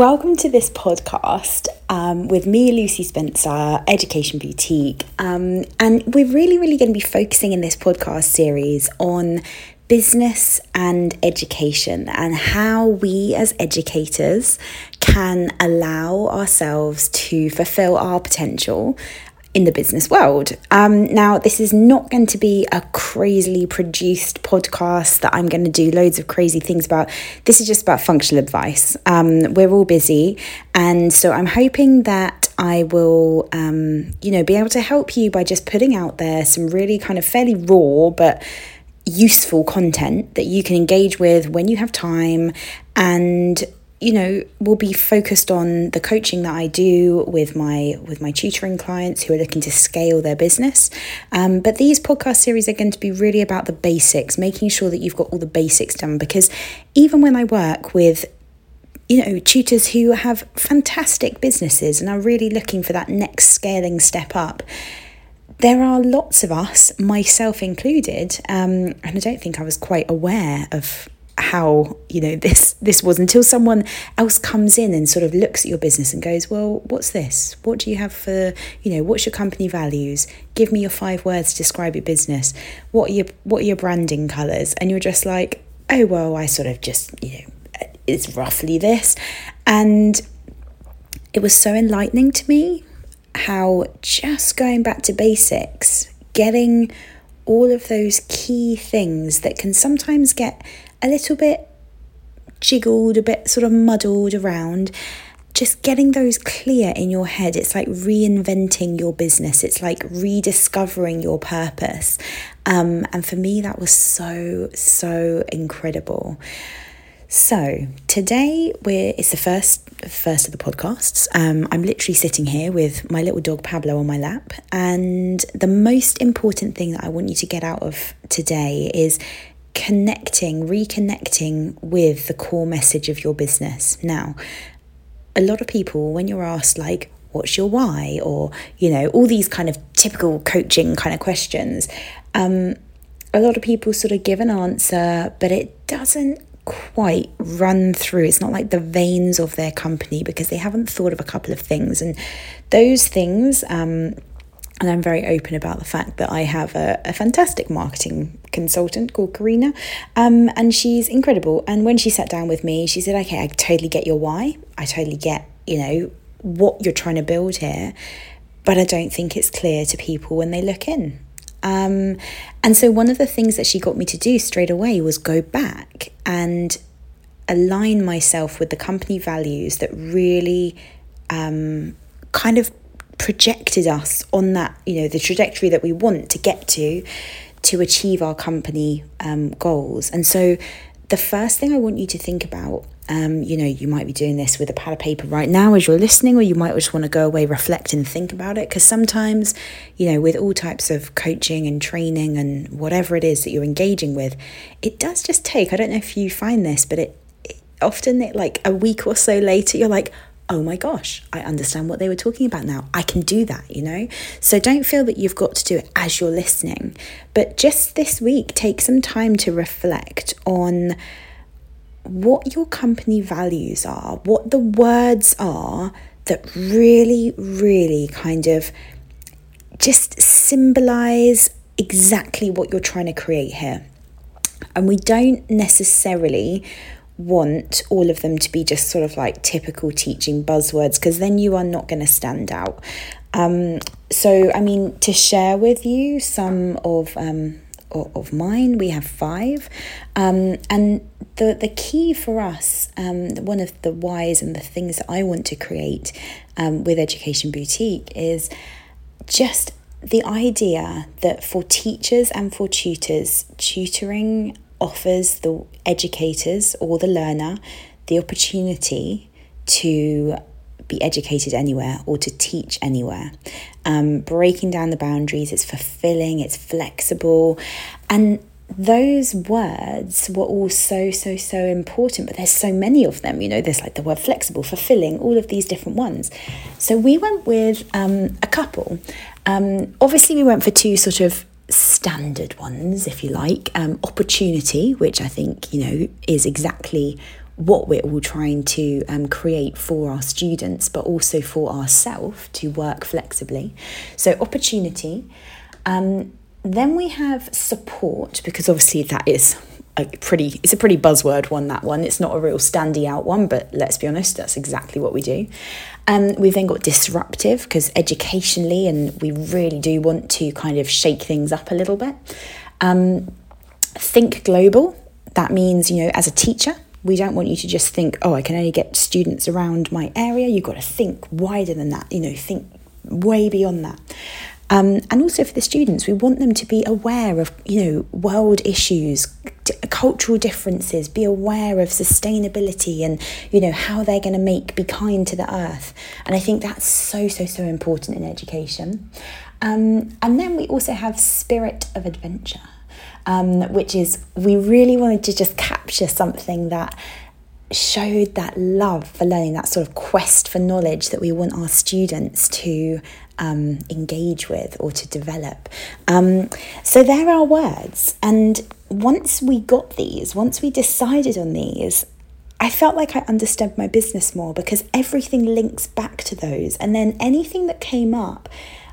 Welcome to this podcast um, with me, Lucy Spencer, Education Boutique. Um, and we're really, really going to be focusing in this podcast series on business and education and how we as educators can allow ourselves to fulfill our potential in the business world. Um, now, this is not going to be a crazily produced podcast that I'm going to do loads of crazy things about. This is just about functional advice. Um, we're all busy, and so I'm hoping that I will, um, you know, be able to help you by just putting out there some really kind of fairly raw but useful content that you can engage with when you have time and you know will be focused on the coaching that I do with my with my tutoring clients who are looking to scale their business. Um, but these podcast series are going to be really about the basics, making sure that you've got all the basics done. Because even when I work with you know tutors who have fantastic businesses and are really looking for that next scaling step up there are lots of us, myself included, um, and I don't think I was quite aware of how you know this this was until someone else comes in and sort of looks at your business and goes well what's this? What do you have for you know what's your company values? Give me your five words to describe your business. What are your what are your branding colors? And you're just like oh well i sort of just you know it's roughly this. And it was so enlightening to me how just going back to basics getting all of those key things that can sometimes get a little bit jiggled, a bit sort of muddled around. Just getting those clear in your head, it's like reinventing your business. It's like rediscovering your purpose. Um, and for me, that was so, so incredible. So today we're it's the first first of the podcasts. Um, I'm literally sitting here with my little dog Pablo on my lap, and the most important thing that I want you to get out of today is connecting, reconnecting with the core message of your business. Now, a lot of people, when you're asked, like, what's your why, or, you know, all these kind of typical coaching kind of questions, um, a lot of people sort of give an answer, but it doesn't quite run through. It's not like the veins of their company because they haven't thought of a couple of things. And those things, um, and I'm very open about the fact that I have a, a fantastic marketing consultant called Karina, um, and she's incredible. And when she sat down with me, she said, "Okay, I totally get your why. I totally get, you know, what you're trying to build here, but I don't think it's clear to people when they look in." Um, and so one of the things that she got me to do straight away was go back and align myself with the company values that really um, kind of projected us on that, you know, the trajectory that we want to get to to achieve our company um, goals. And so, the first thing I want you to think about, um, you know, you might be doing this with a pad of paper right now as you're listening, or you might just want to go away, reflect, and think about it. Because sometimes, you know, with all types of coaching and training and whatever it is that you're engaging with, it does just take, I don't know if you find this, but it, it often, it, like a week or so later, you're like, oh my gosh, I understand what they were talking about now. I can do that, you know? So don't feel that you've got to do it as you're listening. But just this week, take some time to reflect on what your company values are, what the words are that really, really kind of just symbolize exactly what you're trying to create here. And we don't necessarily want all of them to be just sort of like typical teaching buzzwords because then you are not going to stand out. Um, so, I mean, to share with you some of um, of mine, we have five, um, and the the key for us, um, one of the whys and the things that I want to create um, with Education Boutique is just the idea that for teachers and for tutors, tutoring offers the educators or the learner the opportunity to be educated anywhere or to teach anywhere. Um, breaking down the boundaries, it's fulfilling, it's flexible. And those words were all so, so, so important, but there's so many of them. You know, there's like the word flexible, fulfilling, all of these different ones. So we went with um, a couple. Um, obviously, we went for two sort of standard ones, if you like. Um, opportunity, which I think, you know, is exactly what we're all trying to um, create for our students, but also for ourselves to work flexibly. So, opportunity. Um, then we have support, because obviously that is a pretty it's a pretty buzzword one that one. It's not a real standy out one but let's be honest that's exactly what we do. Um, we've then got disruptive because educationally and we really do want to kind of shake things up a little bit. Um, think global. That means you know as a teacher we don't want you to just think oh i can only get students around my area. You've got to think wider than that you know think way beyond that. Um, and also for the students, we want them to be aware of, you know, world issues, cultural differences, be aware of sustainability and, you know, how they're going to make, be kind to the earth. And I think that's so, so, so important in education. Um, and then we also have spirit of adventure, um, which is we really wanted to just capture something that showed that love for learning, that sort of quest for knowledge that we want our students to um, engage with or to develop. Um, so there are words. And once we got these, once we decided on these, I felt like I understood my business more because everything links back to those. And then anything that came up,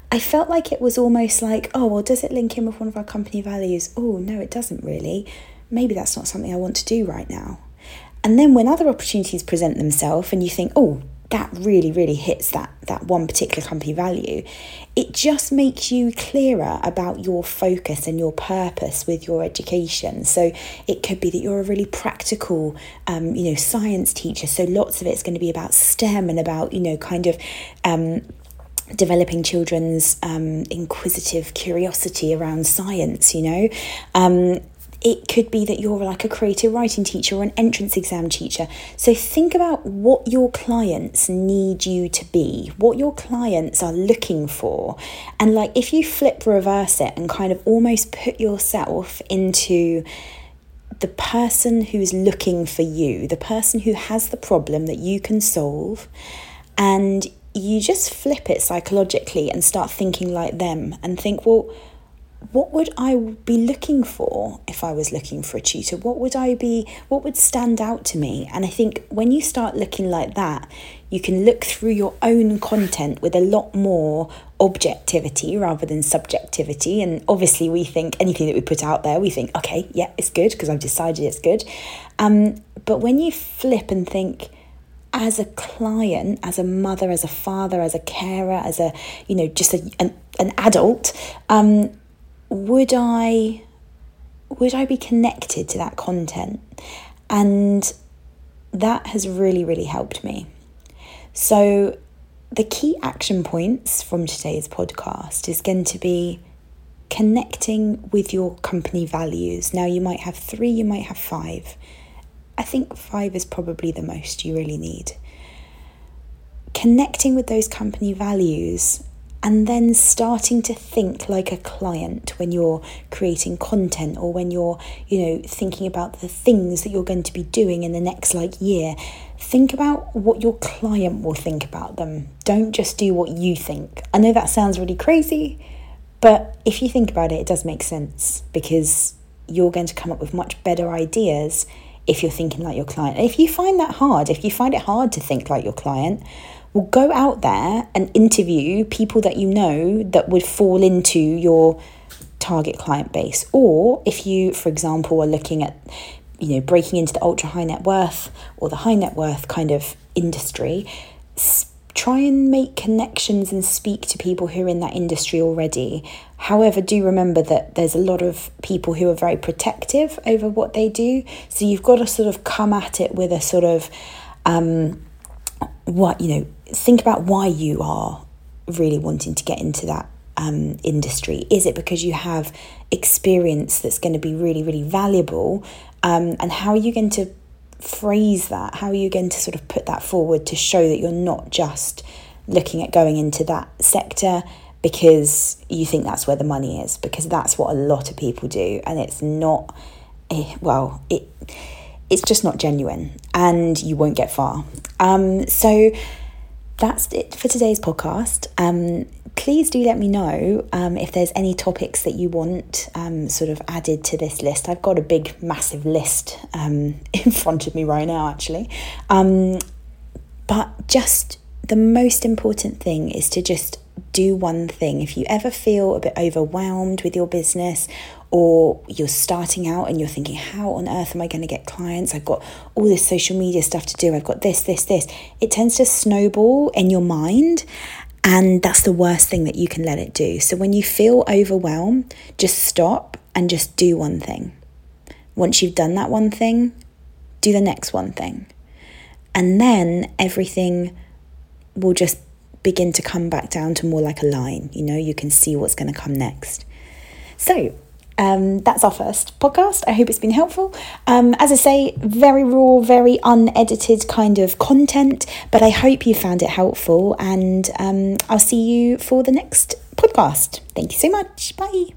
I felt like it was almost like, oh, well, does it link in with one of our company values? Oh, no, it doesn't really. Maybe that's not something I want to do right now. And then when other opportunities present themselves and you think, oh, that really, really hits that, that one particular company value, it just makes you clearer about your focus and your purpose with your education. So it could be that you're a really practical, um, you know, science teacher. So lots of it's going to be about STEM and about, you know, kind of um, developing children's um, inquisitive curiosity around science, you know. Um, it could be that you're like a creative writing teacher or an entrance exam teacher. So think about what your clients need you to be, what your clients are looking for. And like if you flip reverse it and kind of almost put yourself into the person who's looking for you, the person who has the problem that you can solve, and you just flip it psychologically and start thinking like them and think, well, what would I be looking for if I was looking for a tutor? What would I be, what would stand out to me? And I think when you start looking like that, you can look through your own content with a lot more objectivity rather than subjectivity. And obviously, we think anything that we put out there, we think, okay, yeah, it's good because I've decided it's good. Um, but when you flip and think, as a client, as a mother, as a father, as a carer, as a, you know, just a, an, an adult, um, would I would I be connected to that content? And that has really, really helped me. So, the key action points from today's podcast is going to be connecting with your company values. Now, you might have three, you might have five. I think five is probably the most you really need. Connecting with those company values and then starting to think like a client when you're creating content or when you're you know thinking about the things that you're going to be doing in the next like year. Think about what your client will think about them. Don't just do what you think. I know that sounds really crazy but if you think about it it does make sense because you're going to come up with much better ideas if you're thinking like your client. If you find that hard if you find it hard to think like your client well, go out there and interview people that you know that would fall into your target client base. Or if you, for example, are looking at you know breaking into the ultra high net worth or the high net worth kind of industry try and make connections and speak to people who are in that industry already. However, do remember that there's a lot of people who are very protective over what they do. So you've got to sort of come at it with a sort of um, what you know think about why you are really wanting to get into that um, industry? Is it because you have experience that's going to be really, really valuable? Um, and how are you going to phrase that? How are you going to sort of put that forward to show that you're not just looking at going into that sector because you think that's where the money is? Because that's what a lot of people do, and it's not. Eh, well, it it's just not genuine, and you won't get far. Um, so that's it for today's podcast. Um, please do let me know um, if there's any topics that you want um, sort of added to this list. I've got a big, massive list um, in front of me right now, actually. Um, but just the most important thing is to just do one thing. If you ever feel a bit overwhelmed with your business or you're starting out and you're thinking, how on earth am I going to get clients? I've got all this social media stuff to do, I've got this, this, this. It tends to snowball in your mind. And that's the worst thing that you can let it do. So when you feel overwhelmed, just stop and just do one thing. Once you've done that one thing, do the next one thing. And then everything will just begin to come back down to more like a line. You know, you can see what's going to come next. So, um, that's our first podcast. I hope it's been helpful. Um, as I say, very raw, very unedited kind of content, but I hope you found it helpful. And um, I'll see you for the next podcast. Thank you so much. Bye.